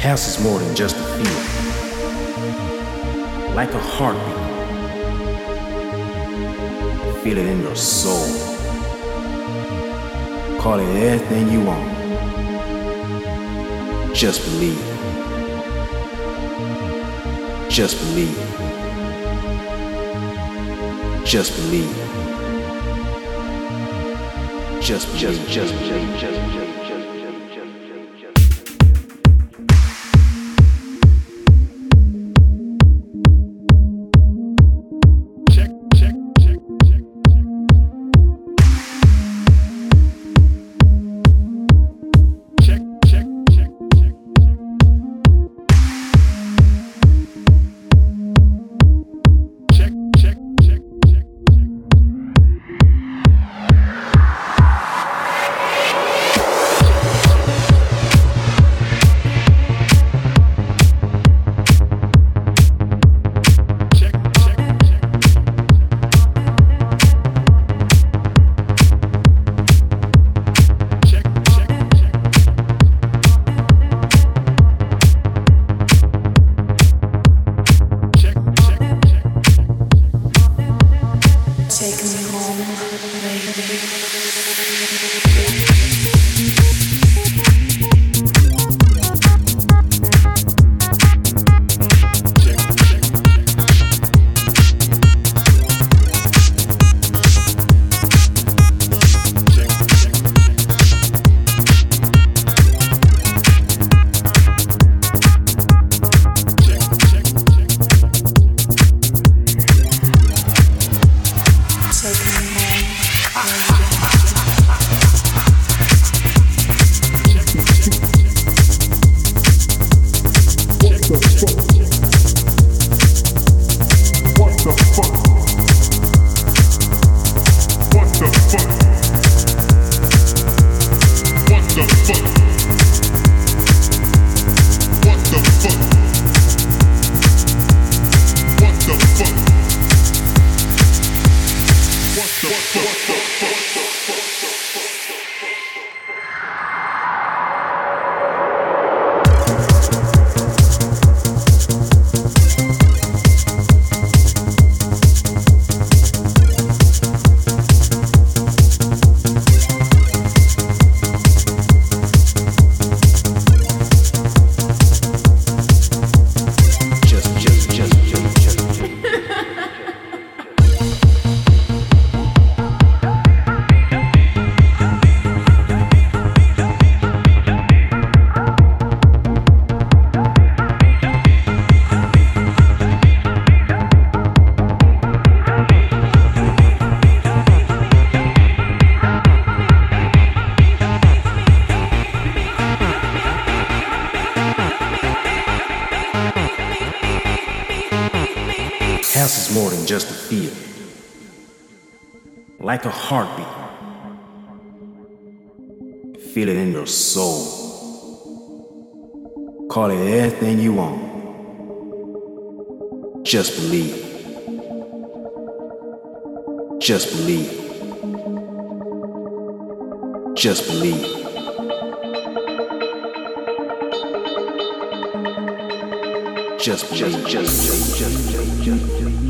House is more than just a feeling, like a heartbeat. Feel it in your soul. Call it everything you want. Just believe. Just believe. Just believe. Just, just, just, just, just, just. いただいて。self-destruct more than just a feel, like a heartbeat. Feel it in your soul. Call it anything you want. Just believe. Just believe. Just believe. just just just just just just just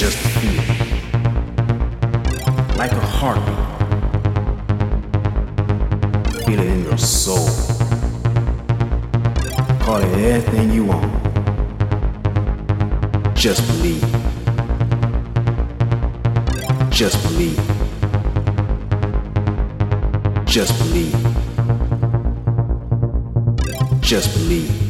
just feel like a heartbeat. Feel it in your soul. Call it anything you want. Just believe. Just believe. Just believe. Just believe.